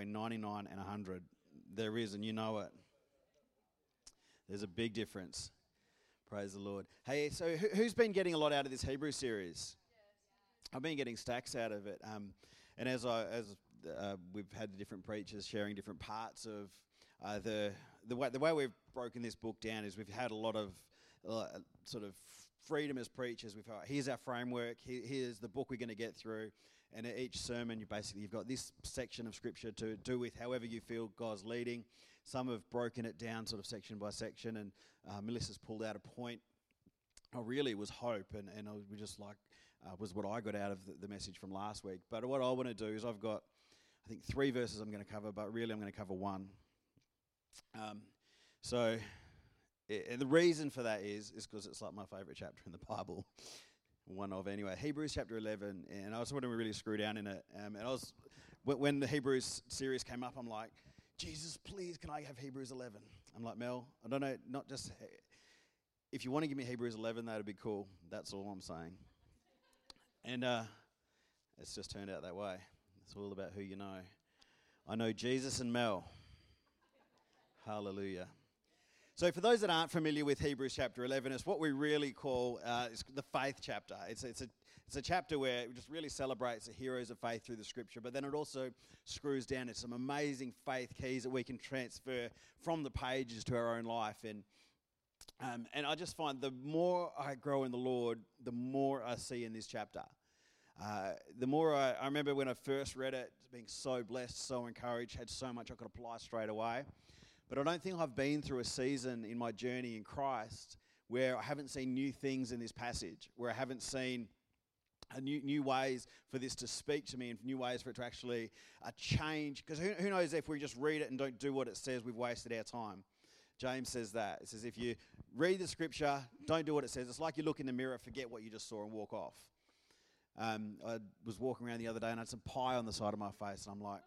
between 99 and 100. There is, and you know it. There's a big difference. Praise the Lord. Hey, so who, who's been getting a lot out of this Hebrew series? I've been getting stacks out of it. Um, and as I as uh, we've had the different preachers sharing different parts of uh, the the way the way we've broken this book down is we've had a lot of uh, sort of freedom as preachers. We've got here's our framework. Here, here's the book we're going to get through. And at each sermon, you basically you've got this section of scripture to do with however you feel God's leading. Some have broken it down sort of section by section, and uh, Melissa's pulled out a point. Oh, really was hope, and and I was just like uh, was what I got out of the, the message from last week. But what I want to do is I've got I think three verses I'm going to cover, but really I'm going to cover one. Um, so the reason for that is is because it's like my favorite chapter in the Bible. One of anyway, Hebrews chapter 11, and I was wanting to really screw down in it. Um, and I was when the Hebrews series came up, I'm like, Jesus, please, can I have Hebrews 11? I'm like, Mel, I don't know, not just if you want to give me Hebrews 11, that'd be cool. That's all I'm saying. And uh, it's just turned out that way. It's all about who you know. I know Jesus and Mel. Hallelujah. So, for those that aren't familiar with Hebrews chapter 11, it's what we really call uh, the faith chapter. It's, it's, a, it's a chapter where it just really celebrates the heroes of faith through the scripture, but then it also screws down to some amazing faith keys that we can transfer from the pages to our own life. And, um, and I just find the more I grow in the Lord, the more I see in this chapter. Uh, the more I, I remember when I first read it, being so blessed, so encouraged, had so much I could apply straight away. But I don't think I've been through a season in my journey in Christ where I haven't seen new things in this passage, where I haven't seen new, new ways for this to speak to me and new ways for it to actually uh, change. Because who, who knows if we just read it and don't do what it says, we've wasted our time. James says that. It says if you read the scripture, don't do what it says. It's like you look in the mirror, forget what you just saw, and walk off. Um, I was walking around the other day and I had some pie on the side of my face, and I'm like,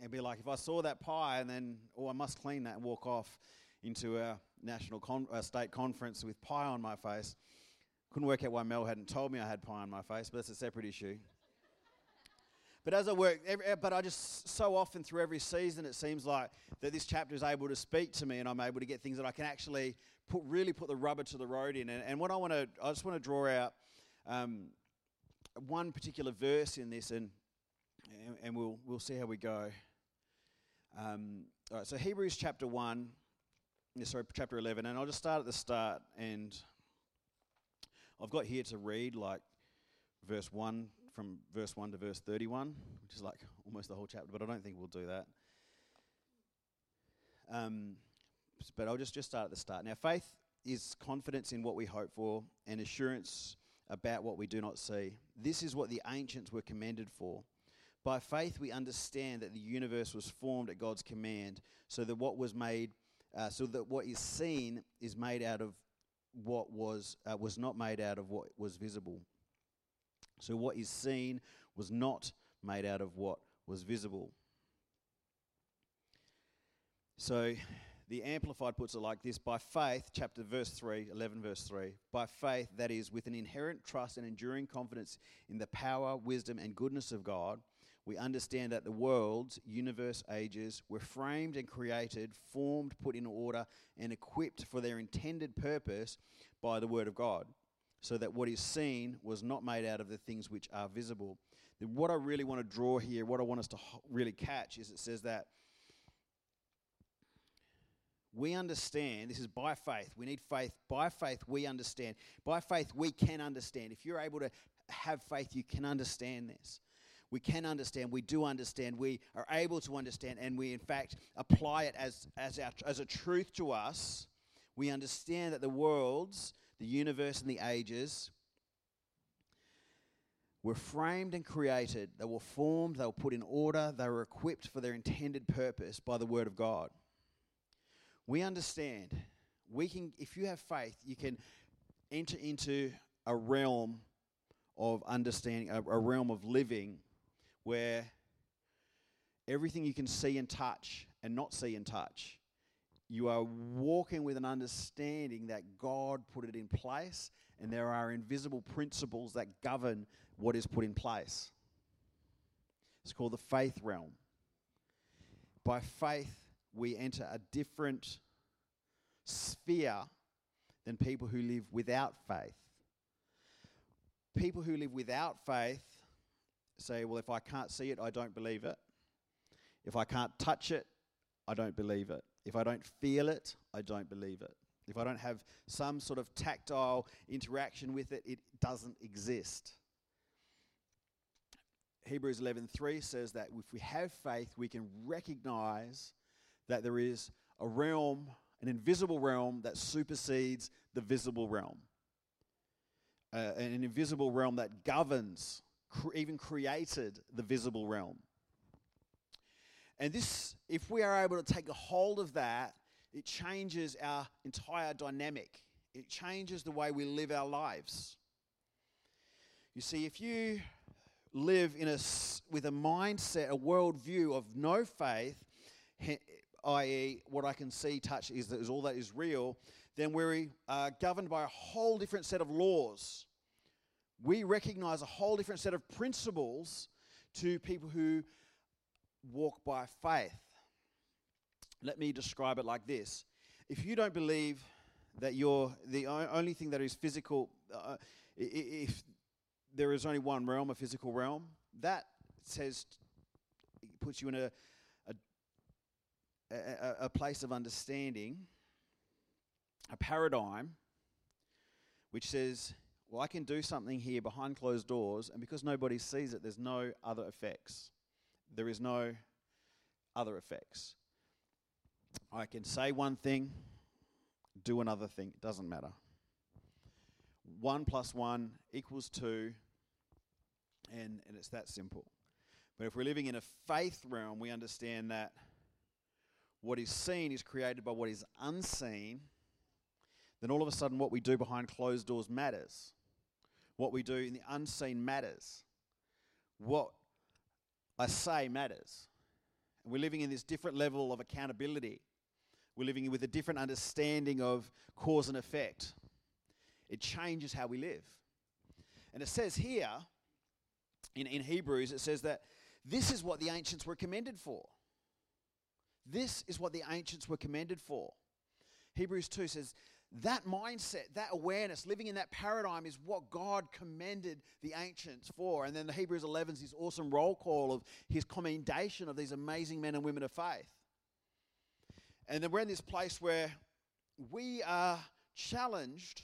It'd be like if I saw that pie and then, oh, I must clean that and walk off into a national con- uh, state conference with pie on my face. Couldn't work out why Mel hadn't told me I had pie on my face, but that's a separate issue. but as I work, every, but I just so often through every season, it seems like that this chapter is able to speak to me, and I'm able to get things that I can actually put really put the rubber to the road in. And, and what I want to, I just want to draw out um, one particular verse in this, and and, and we'll, we'll see how we go. Um, all right, so Hebrews chapter 1, sorry, chapter 11, and I'll just start at the start. And I've got here to read like verse 1, from verse 1 to verse 31, which is like almost the whole chapter, but I don't think we'll do that. Um, but I'll just, just start at the start. Now, faith is confidence in what we hope for and assurance about what we do not see. This is what the ancients were commended for. By faith, we understand that the universe was formed at God's command, so that what was made, uh, so that what is seen is made out of what was uh, was not made out of what was visible. So what is seen was not made out of what was visible. So the Amplified puts it like this By faith, chapter verse 3, 11 verse 3, by faith, that is, with an inherent trust and enduring confidence in the power, wisdom, and goodness of God, we understand that the worlds, universe, ages were framed and created, formed, put in order, and equipped for their intended purpose by the Word of God, so that what is seen was not made out of the things which are visible. Then what I really want to draw here, what I want us to really catch, is it says that we understand this is by faith. We need faith. By faith we understand. By faith we can understand. If you're able to have faith you can understand this we can understand, we do understand, we are able to understand, and we in fact apply it as, as, our, as a truth to us. We understand that the worlds, the universe, and the ages were framed and created. They were formed, they were put in order, they were equipped for their intended purpose by the Word of God. We understand. We can, if you have faith, you can enter into a realm of understanding, a, a realm of living where everything you can see and touch and not see and touch, you are walking with an understanding that God put it in place and there are invisible principles that govern what is put in place. It's called the faith realm. by faith, we enter a different sphere than people who live without faith. People who live without faith say, Well, if I can't see it, I don't believe it. If I can't touch it, I don't believe it. If I don't feel it, I don't believe it. If I don't have some sort of tactile interaction with it, it doesn't exist. Hebrews 11:3 says that if we have faith, we can recognize that there is a realm, an invisible realm that supersedes the visible realm. Uh, an invisible realm that governs, cr- even created the visible realm. And this, if we are able to take a hold of that, it changes our entire dynamic. It changes the way we live our lives. You see, if you live in a, with a mindset, a worldview of no faith, i.e., what I can see, touch is, is all that is real, then we're governed by a whole different set of laws. We recognize a whole different set of principles to people who walk by faith. Let me describe it like this if you don't believe that you're the only thing that is physical, uh, if there is only one realm, a physical realm, that says, puts you in a, a, a, a place of understanding, a paradigm which says, well, I can do something here behind closed doors, and because nobody sees it, there's no other effects. There is no other effects. I can say one thing, do another thing. It doesn't matter. One plus one equals two, and, and it's that simple. But if we're living in a faith realm, we understand that what is seen is created by what is unseen. Then all of a sudden, what we do behind closed doors matters. What we do in the unseen matters. What I say matters. We're living in this different level of accountability. We're living with a different understanding of cause and effect. It changes how we live. And it says here in, in Hebrews, it says that this is what the ancients were commended for. This is what the ancients were commended for. Hebrews 2 says, that mindset, that awareness, living in that paradigm is what God commended the ancients for. And then the Hebrews 11 is this awesome roll call of his commendation of these amazing men and women of faith. And then we're in this place where we are challenged,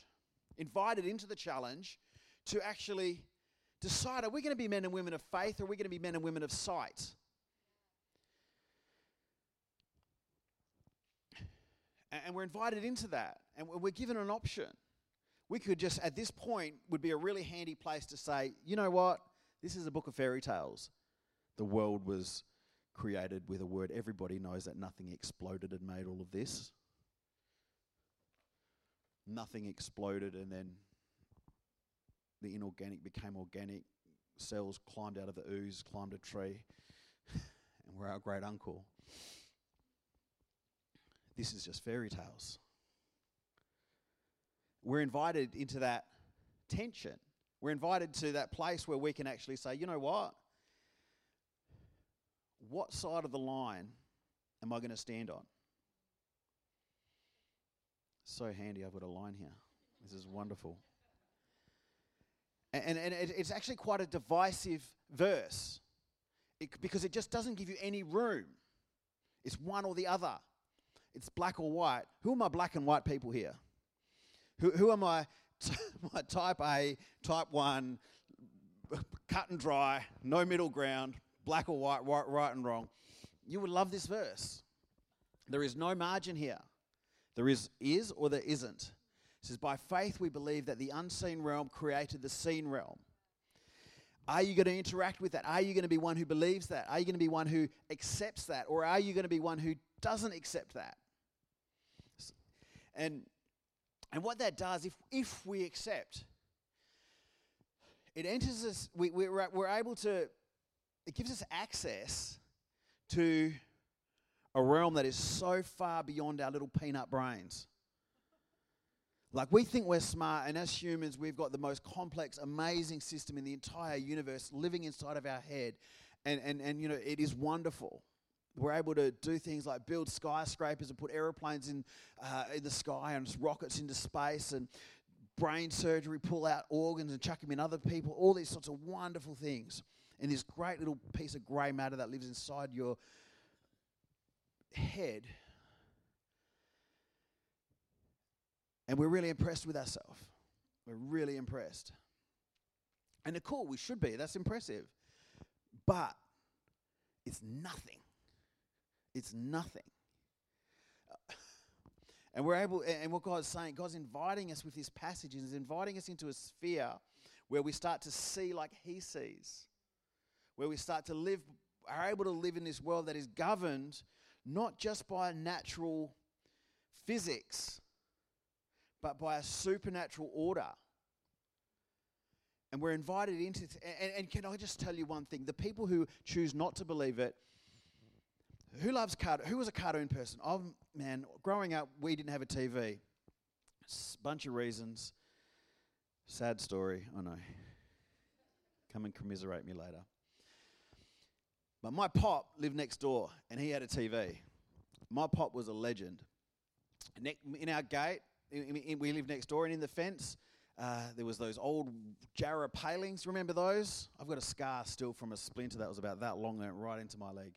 invited into the challenge to actually decide are we going to be men and women of faith or are we going to be men and women of sight? And we're invited into that. And we're given an option. We could just, at this point, would be a really handy place to say, you know what? This is a book of fairy tales. The world was created with a word. Everybody knows that nothing exploded and made all of this. Nothing exploded and then the inorganic became organic. Cells climbed out of the ooze, climbed a tree, and we're our great uncle. This is just fairy tales. We're invited into that tension. We're invited to that place where we can actually say, you know what? What side of the line am I going to stand on? So handy, I've got a line here. This is wonderful. And, and, it's actually quite a divisive verse it, because it just doesn't give you any room. It's one or the other it's black or white. Who are my black and white people here? Who, who are my, my type A, type 1, cut and dry, no middle ground, black or white, right, right and wrong? You would love this verse. There is no margin here. There is, is or there isn't. It says, By faith we believe that the unseen realm created the seen realm. Are you going to interact with that? Are you going to be one who believes that? Are you going to be one who accepts that? Or are you going to be one who doesn't accept that? And, and what that does, if, if we accept, it enters us, we, we're, we're able to, it gives us access to a realm that is so far beyond our little peanut brains. Like we think we're smart, and as humans, we've got the most complex, amazing system in the entire universe living inside of our head. And, and, and you know, it is wonderful. We're able to do things like build skyscrapers and put aeroplanes in, uh, in the sky and rockets into space and brain surgery, pull out organs and chuck them in other people, all these sorts of wonderful things. And this great little piece of grey matter that lives inside your head. And we're really impressed with ourselves. We're really impressed. And they're cool, we should be. That's impressive. But it's nothing. It's nothing. Uh, and we're able, and what God's saying, God's inviting us with this passage, is inviting us into a sphere where we start to see like He sees, where we start to live, are able to live in this world that is governed not just by natural physics, but by a supernatural order. And we're invited into, and, and can I just tell you one thing? The people who choose not to believe it, who loves cartoon? Who was a cartoon person? Oh man, growing up, we didn't have a TV. Bunch of reasons. Sad story, I know. Come and commiserate me later. But my pop lived next door, and he had a TV. My pop was a legend. In our gate, we lived next door, and in the fence, uh, there was those old Jarrah palings. Remember those? I've got a scar still from a splinter that was about that long, that went right into my leg.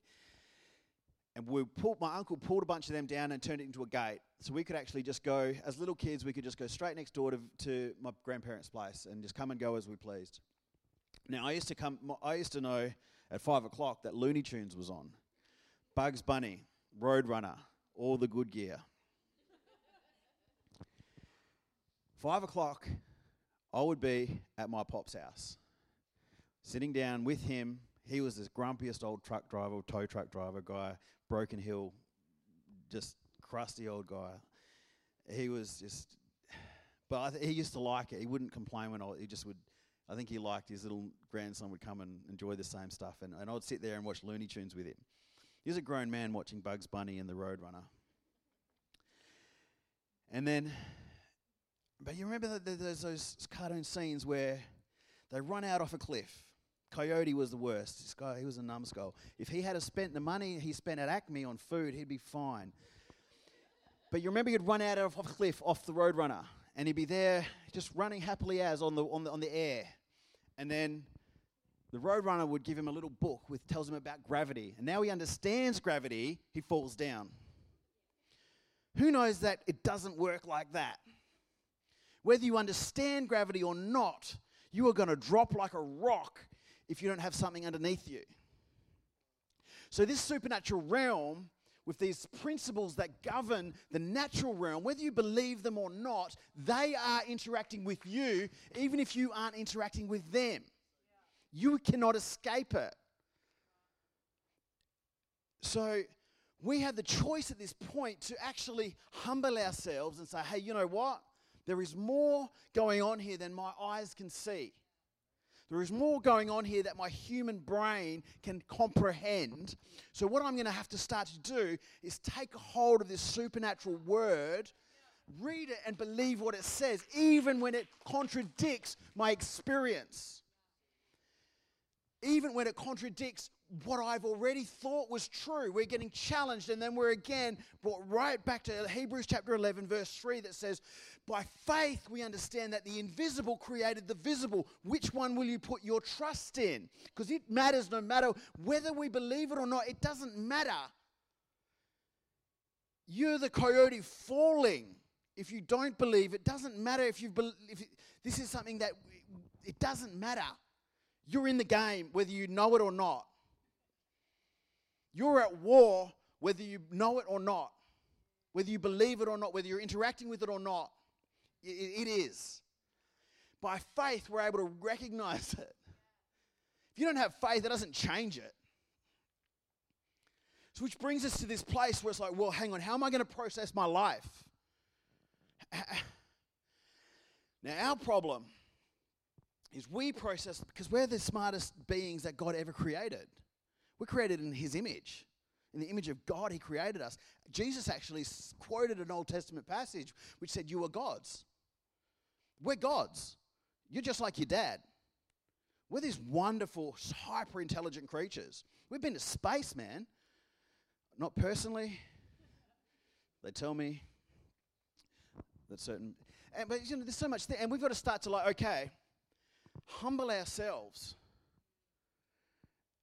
And we pulled, my uncle pulled a bunch of them down and turned it into a gate. So we could actually just go, as little kids, we could just go straight next door to, to my grandparents' place and just come and go as we pleased. Now, I used to come, I used to know at five o'clock that Looney Tunes was on. Bugs Bunny, Roadrunner, all the good gear. five o'clock, I would be at my pop's house, sitting down with him. He was this grumpiest old truck driver, tow truck driver guy, Broken Hill, just crusty old guy. He was just, but th- he used to like it. He wouldn't complain when I, he just would. I think he liked his little grandson would come and enjoy the same stuff, and, and I'd sit there and watch Looney Tunes with him. He was a grown man watching Bugs Bunny and the Roadrunner. And then, but you remember that there's those cartoon scenes where they run out off a cliff Coyote was the worst. This guy, he was a numbskull. If he had spent the money he spent at Acme on food, he'd be fine. But you remember he'd run out of a cliff off the Roadrunner, and he'd be there just running happily as on the, on the, on the air. And then the Roadrunner would give him a little book which tells him about gravity. And now he understands gravity, he falls down. Who knows that it doesn't work like that? Whether you understand gravity or not, you are going to drop like a rock if you don't have something underneath you. So, this supernatural realm, with these principles that govern the natural realm, whether you believe them or not, they are interacting with you, even if you aren't interacting with them. You cannot escape it. So, we have the choice at this point to actually humble ourselves and say, hey, you know what? There is more going on here than my eyes can see. There is more going on here that my human brain can comprehend. So, what I'm going to have to start to do is take hold of this supernatural word, read it, and believe what it says, even when it contradicts my experience. Even when it contradicts what I've already thought was true. We're getting challenged, and then we're again brought right back to Hebrews chapter 11, verse 3, that says, By faith we understand that the invisible created the visible. Which one will you put your trust in? Because it matters no matter whether we believe it or not, it doesn't matter. You're the coyote falling. If you don't believe, it doesn't matter if you've. Be- if this is something that it doesn't matter. You're in the game, whether you know it or not. You're at war whether you know it or not, whether you believe it or not, whether you're interacting with it or not. it, it is. By faith, we're able to recognize it. If you don't have faith, it doesn't change it. So, which brings us to this place where it's like, well, hang on, how am I going to process my life? Now, our problem is we process because we're the smartest beings that God ever created. We're created in His image. In the image of God, He created us. Jesus actually quoted an Old Testament passage which said, You are gods. We're gods. You're just like your dad. We're these wonderful, hyper intelligent creatures. We've been to space, man. Not personally. They tell me that certain, and, but you know, there's so much, there, and we've got to start to like, okay, humble ourselves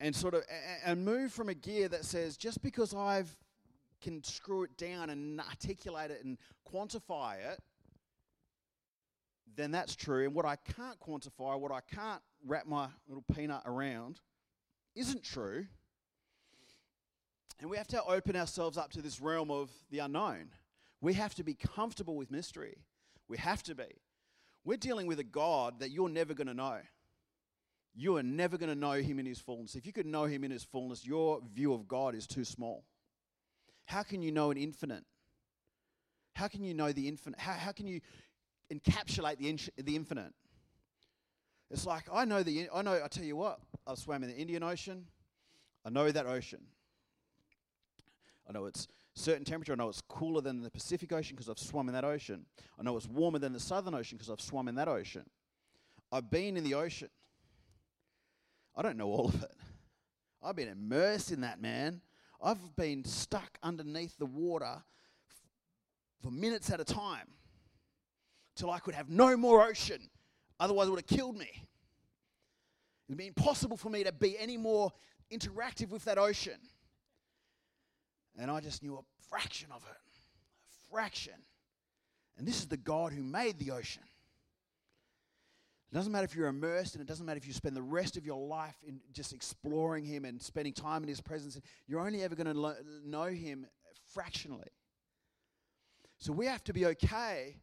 and sort of and move from a gear that says just because I've can screw it down and articulate it and quantify it, then that's true. And what I can't quantify, what I can't wrap my little peanut around, isn't true. And we have to open ourselves up to this realm of the unknown. We have to be comfortable with mystery. We have to be. We're dealing with a God that you're never going to know. You are never going to know him in his fullness. If you could know him in his fullness, your view of God is too small. How can you know an infinite? How can you know the infinite? How, how can you encapsulate the, in, the infinite? It's like, I know the, I know, I tell you what, I've swam in the Indian Ocean. I know that ocean. I know it's certain temperature. I know it's cooler than the Pacific Ocean because I've swum in that ocean. I know it's warmer than the Southern Ocean because I've swum in that ocean. I've been in the ocean. I don't know all of it. I've been immersed in that, man. I've been stuck underneath the water for minutes at a time till I could have no more ocean. Otherwise, it would have killed me. It would be impossible for me to be any more interactive with that ocean. And I just knew a fraction of it. A fraction. And this is the God who made the ocean. It doesn't matter if you're immersed, and it doesn't matter if you spend the rest of your life in just exploring Him and spending time in His presence. You're only ever going to lo- know Him fractionally. So we have to be okay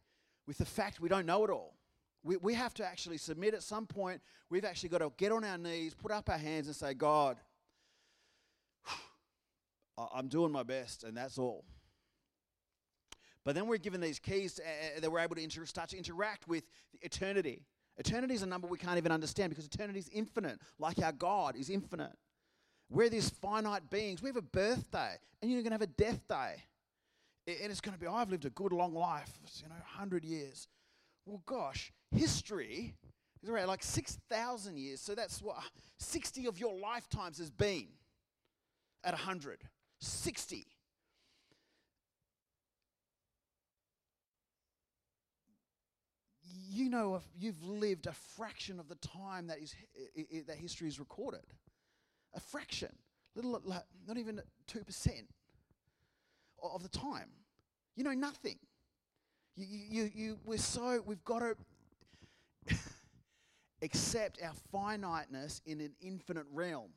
with the fact we don't know it all. We, we have to actually submit at some point. We've actually got to get on our knees, put up our hands, and say, God, I'm doing my best, and that's all. But then we're given these keys uh, that we're able to inter- start to interact with eternity. Eternity is a number we can't even understand because eternity is infinite, like our God is infinite. We're these finite beings. We have a birthday, and you're going to have a death day. And it's going to be, oh, I've lived a good long life, you know, 100 years. Well, gosh, history is around like 6,000 years. So that's what 60 of your lifetimes has been at 100. 60. You know you've lived a fraction of the time that is that history is recorded. A fraction, little like not even two percent of the time. You know nothing. You, you, you, we're so we've got to accept our finiteness in an infinite realm.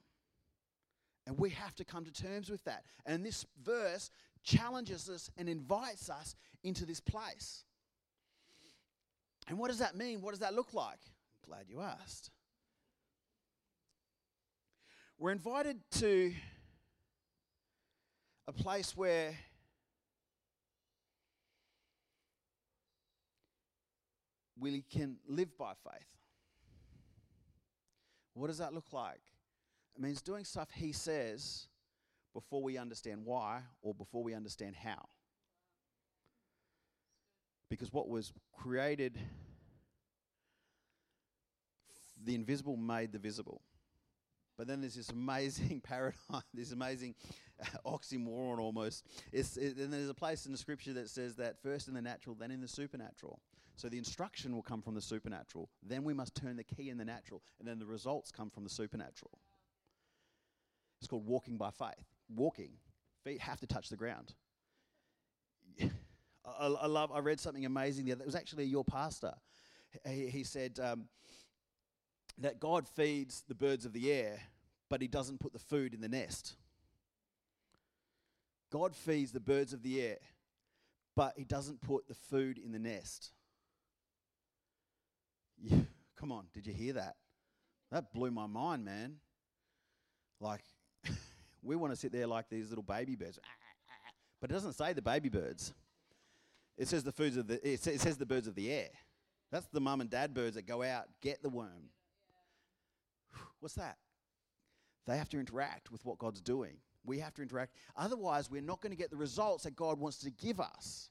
And we have to come to terms with that. And this verse challenges us and invites us into this place. And what does that mean? What does that look like? I'm glad you asked. We're invited to a place where we can live by faith. What does that look like? It means doing stuff He says before we understand why or before we understand how. Because what was created, the invisible made the visible. But then there's this amazing paradigm, this amazing uh, oxymoron almost. It's, it, and there's a place in the scripture that says that first in the natural, then in the supernatural. So the instruction will come from the supernatural. Then we must turn the key in the natural, and then the results come from the supernatural. It's called walking by faith. Walking, feet have to touch the ground. I, I, love. I read something amazing there. It was actually your pastor. He, he said um, that God feeds the birds of the air, but He doesn't put the food in the nest. God feeds the birds of the air, but He doesn't put the food in the nest. Come on, did you hear that? That blew my mind, man. Like, we want to sit there like these little baby birds, but it doesn't say the baby birds. It says the foods of the. It says the birds of the air. That's the mum and dad birds that go out get the worm. What's that? They have to interact with what God's doing. We have to interact. Otherwise, we're not going to get the results that God wants to give us.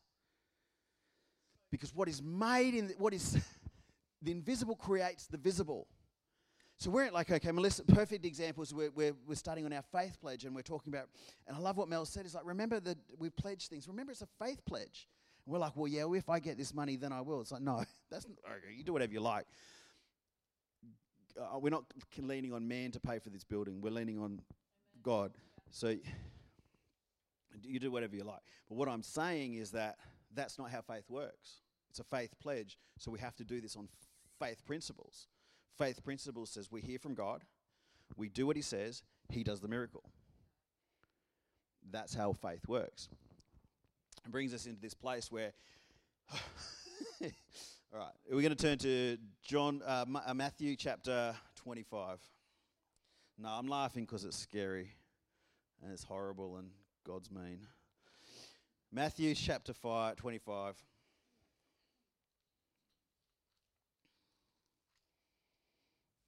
Because what is made in what is the invisible creates the visible. So we're like, okay, Melissa, perfect examples. We're, we're, we're starting on our faith pledge and we're talking about, and I love what Mel said. Is like, remember that we pledge things. Remember, it's a faith pledge. And we're like, well, yeah, if I get this money, then I will. It's like, no, that's not, okay, you do whatever you like. Uh, we're not leaning on man to pay for this building. We're leaning on God. So you do whatever you like. But what I'm saying is that that's not how faith works. It's a faith pledge. So we have to do this on faith principles. Faith principles says we hear from God, we do what He says, He does the miracle. That's how faith works. It brings us into this place where. All right, we're going to turn to John, uh, uh Matthew chapter 25. No, I'm laughing because it's scary and it's horrible and God's mean. Matthew chapter 5, 25.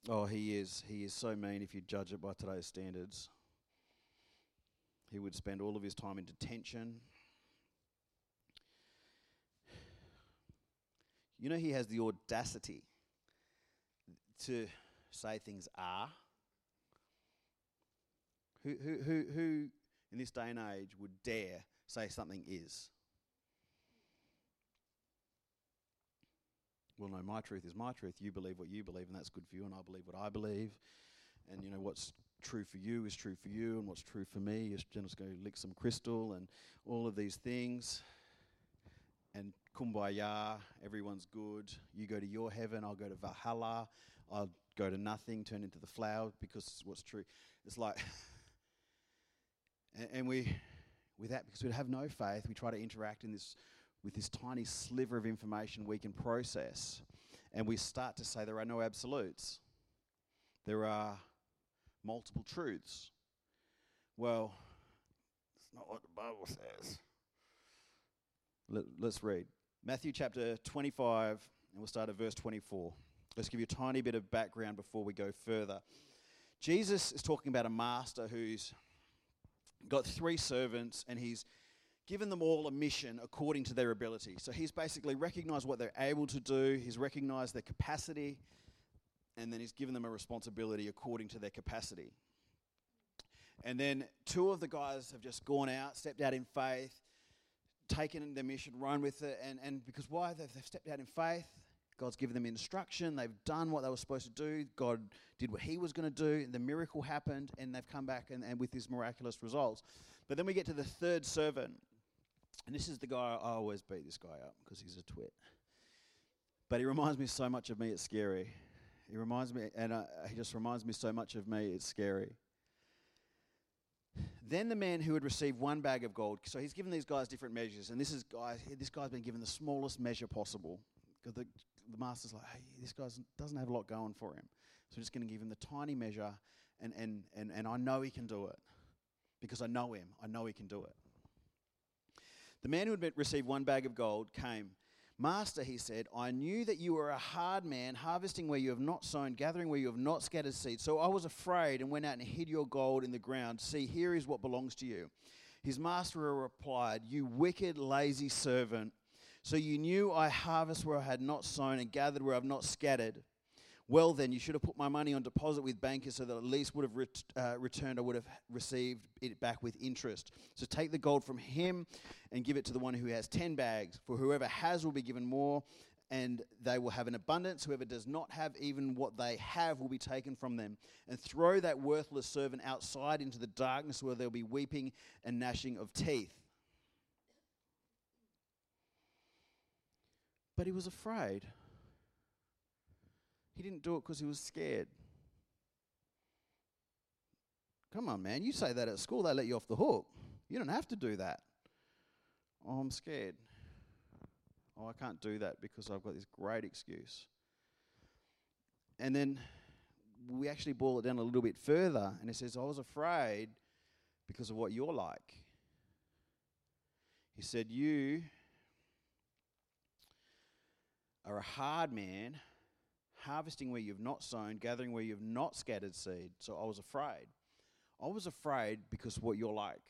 Oh, he is. He is so mean if you judge it by today's standards. He would spend all of his time in detention. You know, he has the audacity to say things are. Who, who, who, who in this day and age would dare say something is? well, no, my truth is my truth. You believe what you believe, and that's good for you, and I believe what I believe. And, you know, what's true for you is true for you, and what's true for me is just go lick some crystal and all of these things. And kumbaya, everyone's good. You go to your heaven, I'll go to Valhalla. I'll go to nothing, turn into the flower because what's true. It's like, and, and we, with that, because we have no faith, we try to interact in this with this tiny sliver of information we can process, and we start to say there are no absolutes. There are multiple truths. Well, it's not what the Bible says. Let, us read Matthew chapter 25, and we'll start at verse 24. Let's give you a tiny bit of background before we go further. Jesus is talking about a master who's got three servants, and he's given them all a mission according to their ability. So he's basically recognized what they're able to do, he's recognized their capacity, and then he's given them a responsibility according to their capacity. And then two of the guys have just gone out, stepped out in faith, taken their mission, run with it. And, and because why? They've, they've stepped out in faith. God's given them instruction. They've done what they were supposed to do. God did what He was going to do. The miracle happened, and they've come back and, and with these miraculous results. But then we get to the third servant, and this is the guy, I always beat this guy up because he's a twit. But he reminds me so much of me, it's scary. He reminds me, and uh, he just reminds me so much of me, it's scary. Then the man who had received one bag of gold, so he's given these guys different measures, and this is guy, this guy's been given the smallest measure possible because the, the master's like, hey, this guy doesn't have a lot going for him, so I'm just going to give him the tiny measure, and and and and I know he can do it because I know him. I know he can do it. The man who had received one bag of gold came. Master, he said, I knew that you were a hard man, harvesting where you have not sown, gathering where you have not scattered seed. So I was afraid and went out and hid your gold in the ground. See, here is what belongs to you. His master replied, You wicked, lazy servant. So you knew I harvest where I had not sown and gathered where I have not scattered. Well, then, you should have put my money on deposit with bankers so that at least would have ret- uh, returned, I would have received it back with interest. So take the gold from him and give it to the one who has 10 bags. For whoever has will be given more, and they will have an abundance. Whoever does not have even what they have will be taken from them. And throw that worthless servant outside into the darkness where there will be weeping and gnashing of teeth. But he was afraid. He didn't do it because he was scared. Come on, man. You say that at school, they let you off the hook. You don't have to do that. Oh, I'm scared. Oh, I can't do that because I've got this great excuse. And then we actually boil it down a little bit further, and it says, I was afraid because of what you're like. He said, You are a hard man harvesting where you've not sown, gathering where you've not scattered seed. So I was afraid. I was afraid because what you're like.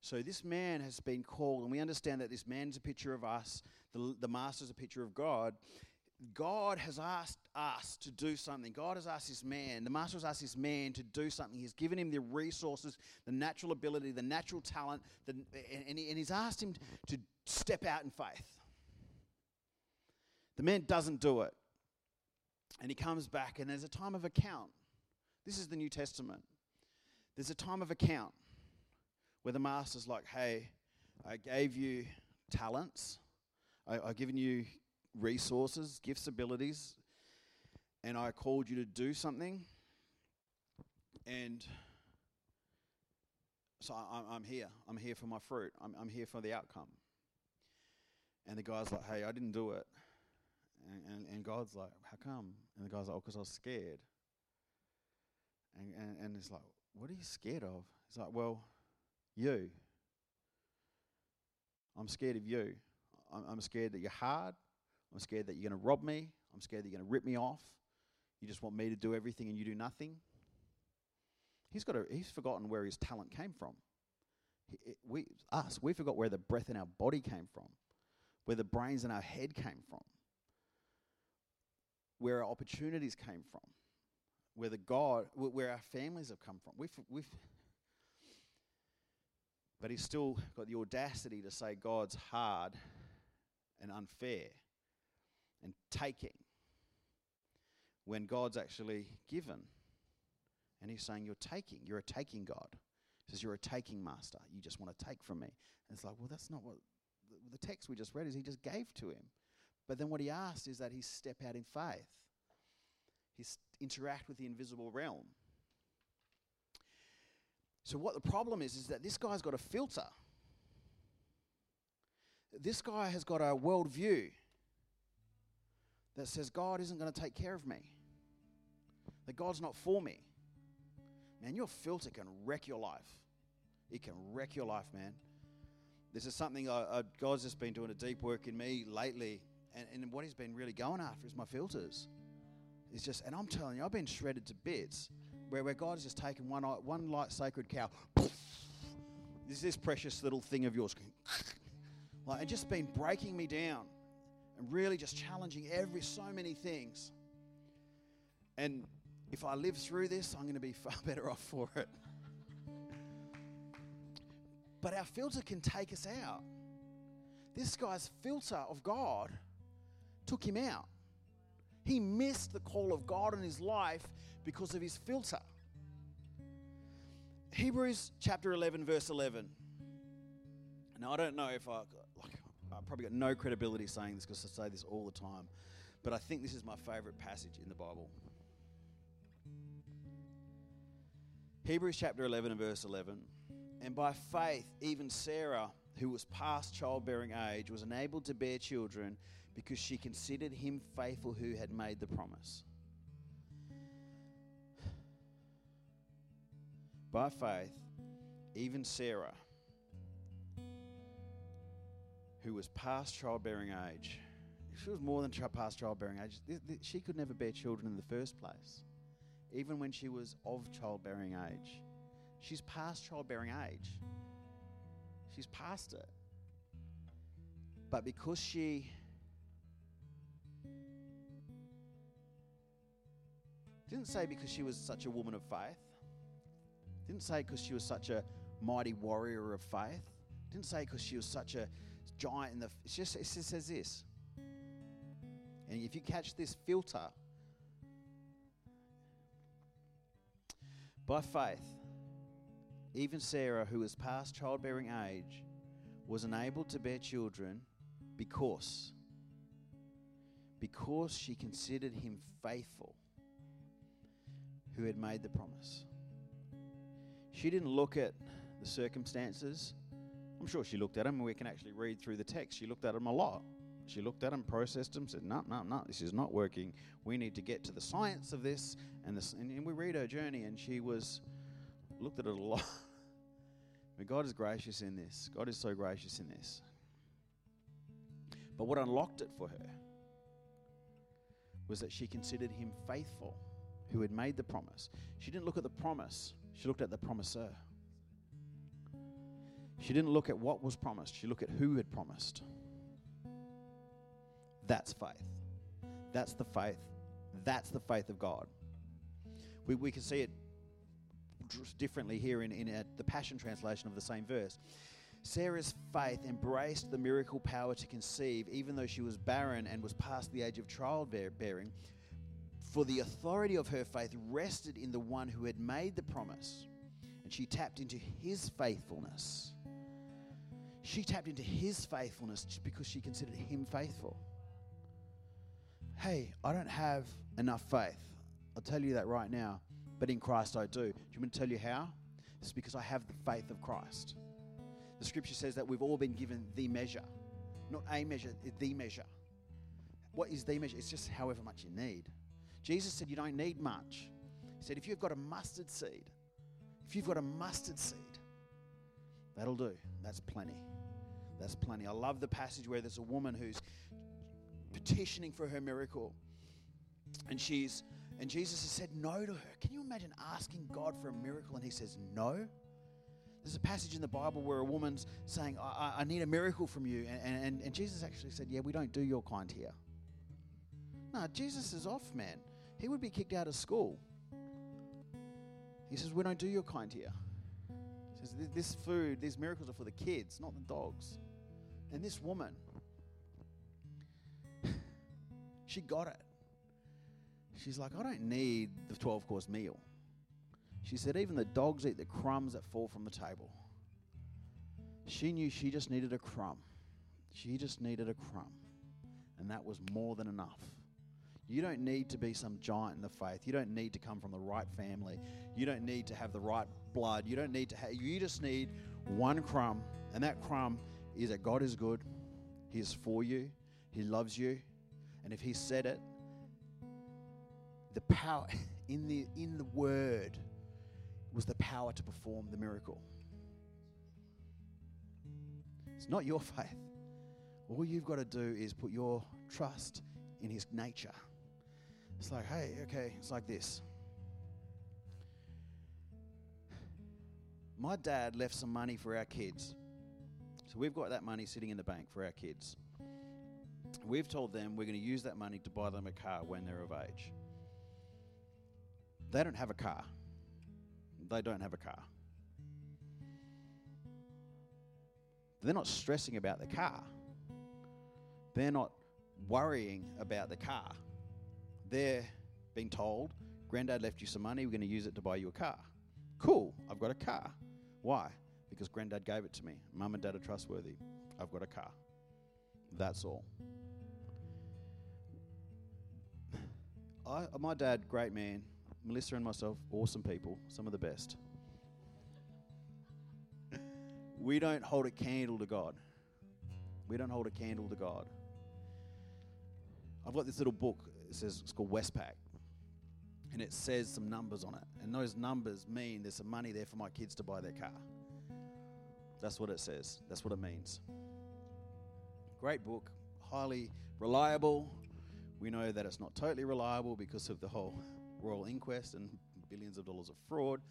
So this man has been called, and we understand that this man is a picture of us, the, the master is a picture of God. God has asked us to do something. God has asked this man, the master has asked this man to do something. He's given him the resources, the natural ability, the natural talent, the, and, he, and he's asked him to step out in faith. The man doesn't do it. And he comes back, and there's a time of account. This is the New Testament. There's a time of account where the master's like, hey, I gave you talents, I, I've given you resources, gifts, abilities, and I called you to do something. And so I, am here. I'm here for my fruit. I'm, I'm here for the outcome. And the guy's like, hey, I didn't do it. And, and, and God's like, how come? And the guy's like, oh, because I was scared. And, and, and it's like, what are you scared of? He's like, well, you. I'm scared of you. I'm, I'm scared that you're hard. I'm scared that you're going to rob me. I'm scared that you're going to rip me off. You just want me to do everything and you do nothing. He's got a, he's forgotten where his talent came from. He, it, we, us, we forgot where the breath in our body came from, where the brains in our head came from, where our opportunities came from, where the God, where our families have come from. We've, we've, but he's still got the audacity to say God's hard and unfair and taking when God's actually given. And he's saying, You're taking. You're a taking God. He says, You're a taking master. You just want to take from me. And it's like, Well, that's not what the, the text we just read is. He just gave to him. But then what he asked is that he step out in faith, he interact with the invisible realm. So, what the problem is, is that this guy's got a filter. This guy has got a worldview that says God isn't going to take care of me, that God's not for me. Man, your filter can wreck your life. It can wreck your life, man. This is something I, I, God's just been doing a deep work in me lately, and, and what He's been really going after is my filters. It's just, and I'm telling you, I've been shredded to bits where, where God has just taken one, uh, one light sacred cow, this this precious little thing of yours, like, and just been breaking me down and really just challenging every so many things. And if I live through this, I'm going to be far better off for it. But our filter can take us out. This guy's filter of God took him out. He missed the call of God in his life because of his filter. Hebrews chapter 11, verse 11. Now, I don't know if I, like, I've probably got no credibility saying this because I say this all the time, but I think this is my favorite passage in the Bible. Hebrews chapter 11 and verse 11. And by faith, even Sarah, who was past childbearing age, was enabled to bear children because she considered him faithful who had made the promise. By faith, even Sarah, who was past childbearing age, she was more than past childbearing age, she could never bear children in the first place, even when she was of childbearing age. She's past childbearing age. She's past it. But because she didn't say because she was such a woman of faith, didn't say because she was such a mighty warrior of faith. Didn't say because she was such a giant in the. It's just, it just says this. And if you catch this filter, by faith, even Sarah, who was past childbearing age, was enabled to bear children because because she considered him faithful who had made the promise. She didn't look at the circumstances. I'm sure she looked at them, we can actually read through the text. She looked at them a lot. She looked at them, processed them, said, No, no, no, this is not working. We need to get to the science of this. And, this, and, and we read her journey, and she was, looked at it a lot. but God is gracious in this. God is so gracious in this. But what unlocked it for her was that she considered him faithful who had made the promise. She didn't look at the promise, she looked at the promiser. She didn't look at what was promised, she looked at who had promised. That's faith. That's the faith. That's the faith of God. We, we can see it differently here in, in uh, the Passion Translation of the same verse. Sarah's faith embraced the miracle power to conceive, even though she was barren and was past the age of childbearing. For the authority of her faith rested in the one who had made the promise, and she tapped into his faithfulness. She tapped into his faithfulness because she considered him faithful. Hey, I don't have enough faith. I'll tell you that right now. But in Christ I do. Do you want to tell you how? It's because I have the faith of Christ. The scripture says that we've all been given the measure. Not a measure, the measure. What is the measure? It's just however much you need. Jesus said you don't need much. He said if you've got a mustard seed, if you've got a mustard seed, that'll do. That's plenty. That's plenty. I love the passage where there's a woman who's petitioning for her miracle. And she's and Jesus has said no to her. Can you imagine asking God for a miracle and he says no? There's a passage in the Bible where a woman's saying, I, I need a miracle from you. And, and, and Jesus actually said, Yeah, we don't do your kind here. No, Jesus is off, man. He would be kicked out of school. He says, We don't do your kind here. He says, This food, these miracles are for the kids, not the dogs. And this woman, she got it. She's like, I don't need the 12 course meal. She said, even the dogs eat the crumbs that fall from the table. She knew she just needed a crumb. She just needed a crumb. And that was more than enough. You don't need to be some giant in the faith. You don't need to come from the right family. You don't need to have the right blood. You don't need to have, you just need one crumb. And that crumb is that God is good. He is for you. He loves you. And if He said it, the power in the in the word was the power to perform the miracle. It's not your faith. All you've got to do is put your trust in his nature. It's like, hey, okay, it's like this. My dad left some money for our kids. So we've got that money sitting in the bank for our kids. We've told them we're going to use that money to buy them a car when they're of age. They don't have a car. They don't have a car. They're not stressing about the car. They're not worrying about the car. They're being told, Granddad left you some money, we're going to use it to buy you a car. Cool, I've got a car. Why? Because Granddad gave it to me. Mum and Dad are trustworthy. I've got a car. That's all. I, my dad, great man, Melissa and myself, awesome people, some of the best. we don't hold a candle to God. We don't hold a candle to God. I've got this little book. It says it's called Westpac, and it says some numbers on it. And those numbers mean there's some money there for my kids to buy their car. That's what it says. That's what it means. Great book, highly reliable. We know that it's not totally reliable because of the whole royal inquest and billions of dollars of fraud.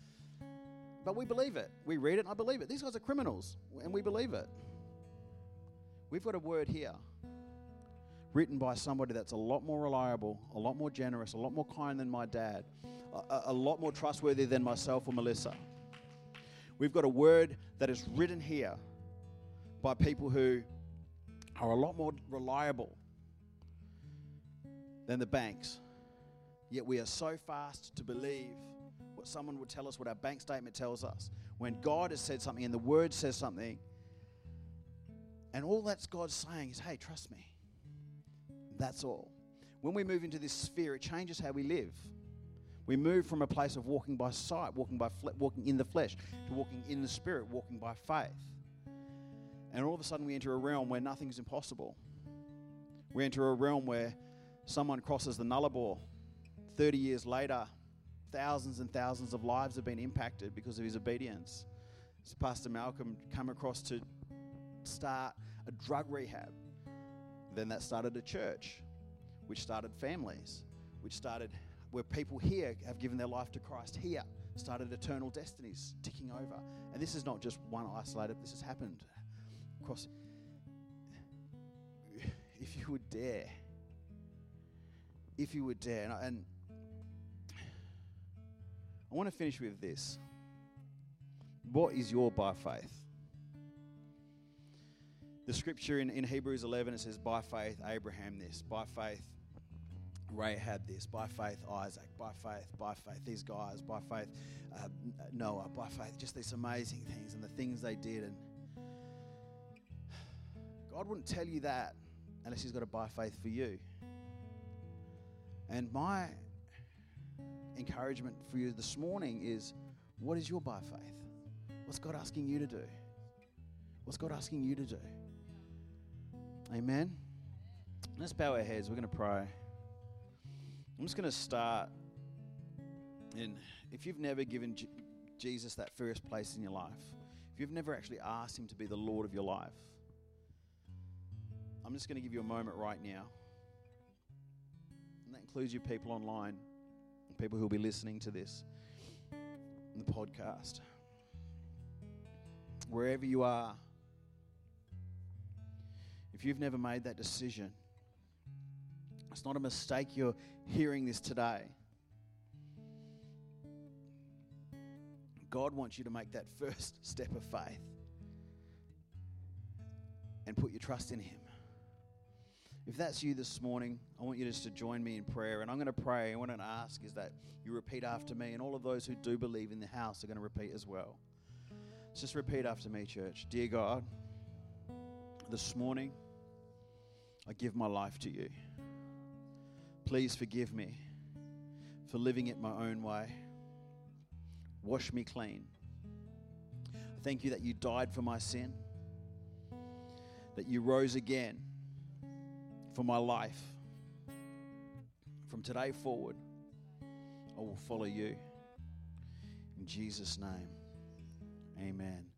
But we believe it. We read it I believe it. These guys are criminals and we believe it. We've got a word here written by somebody that's a lot more reliable, a lot more generous, a lot more kind than my dad, a, a lot more trustworthy than myself or Melissa. We've got a word that is written here by people who are a lot more reliable than the banks Yet we are so fast to believe what someone would tell us, what our bank statement tells us. When God has said something and the Word says something, and all that's God saying is, hey, trust me. That's all. When we move into this sphere, it changes how we live. We move from a place of walking by sight, walking by fle- walking in the flesh, to walking in the spirit, walking by faith. And all of a sudden, we enter a realm where nothing is impossible. We enter a realm where someone crosses the nullarbor 30 years later, thousands and thousands of lives have been impacted because of his obedience. So Pastor Malcolm come across to start a drug rehab. Then that started a church, which started families, which started where people here have given their life to Christ here, started eternal destinies ticking over. And this is not just one isolated, this has happened across. If you would dare if you would dare. And, I- and I want to finish with this. What is your by faith? The scripture in, in Hebrews 11, it says, By faith, Abraham this. By faith, Rahab this. By faith, Isaac. By faith, by faith, these guys. By faith, uh, Noah. By faith, just these amazing things and the things they did. And God wouldn't tell you that unless He's got a by faith for you. And my encouragement for you this morning is what is your by faith? What's God asking you to do? What's God asking you to do? Amen. Let's bow our heads. We're going to pray. I'm just going to start. And if you've never given Jesus that first place in your life, if you've never actually asked Him to be the Lord of your life, I'm just going to give you a moment right now. And that includes you people online, people who will be listening to this, in the podcast. Wherever you are, if you've never made that decision, it's not a mistake you're hearing this today. God wants you to make that first step of faith and put your trust in Him. If that's you this morning, I want you just to join me in prayer. And I'm going to pray. And what I'm going to ask is that you repeat after me. And all of those who do believe in the house are going to repeat as well. Just repeat after me, church. Dear God, this morning, I give my life to you. Please forgive me for living it my own way. Wash me clean. I Thank you that you died for my sin, that you rose again for my life. From today forward, I will follow you. In Jesus' name, amen.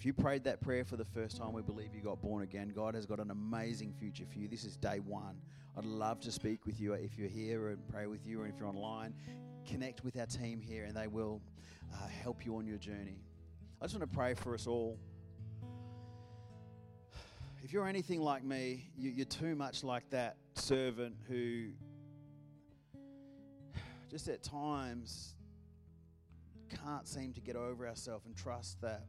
If you prayed that prayer for the first time, we believe you got born again. God has got an amazing future for you. This is day one. I'd love to speak with you if you're here and pray with you, or if you're online. Connect with our team here, and they will uh, help you on your journey. I just want to pray for us all. If you're anything like me, you, you're too much like that servant who just at times can't seem to get over ourselves and trust that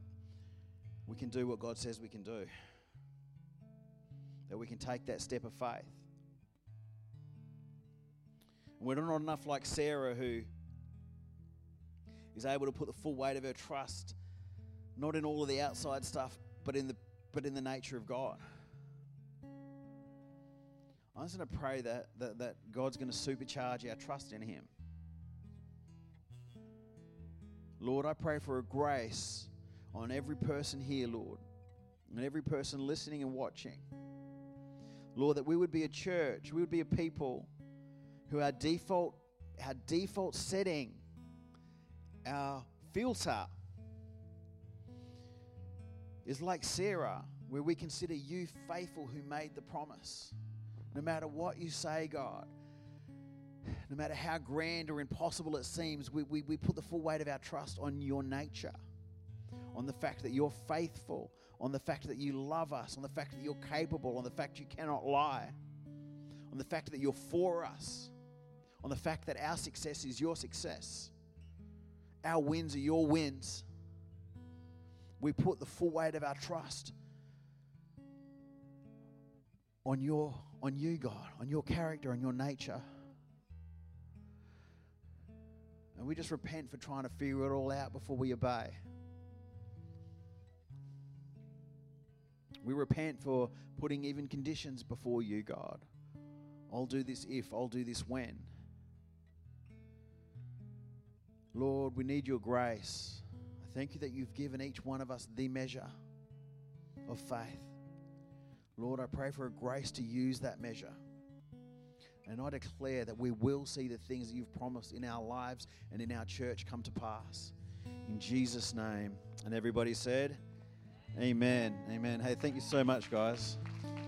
we can do what God says we can do. That we can take that step of faith. And we're not enough like Sarah, who is able to put the full weight of her trust not in all of the outside stuff, but in the but in the nature of God. I'm just going to pray that, that, that God's going to supercharge our trust in Him. Lord, I pray for a grace on every person here, Lord, and every person listening and watching. Lord, that we would be a church, we would be a people who our default, our default setting, our filter is like Sarah, where we consider you faithful who made the promise. No matter what you say, God, no matter how grand or impossible it seems, we, we, we put the full weight of our trust on your nature, on the fact that you're faithful, on the fact that you love us, on the fact that you're capable, on the fact you cannot lie, on the fact that you're for us, on the fact that our success is your success, our wins are your wins. We put the full weight of our trust on your on you, God, on your character, on your nature. And we just repent for trying to figure it all out before we obey. We repent for putting even conditions before you, God. I'll do this if, I'll do this when. Lord, we need your grace. I thank you that you've given each one of us the measure of faith. Lord, I pray for a grace to use that measure. And I declare that we will see the things that you've promised in our lives and in our church come to pass. In Jesus' name. And everybody said, Amen. Amen. Hey, thank you so much, guys.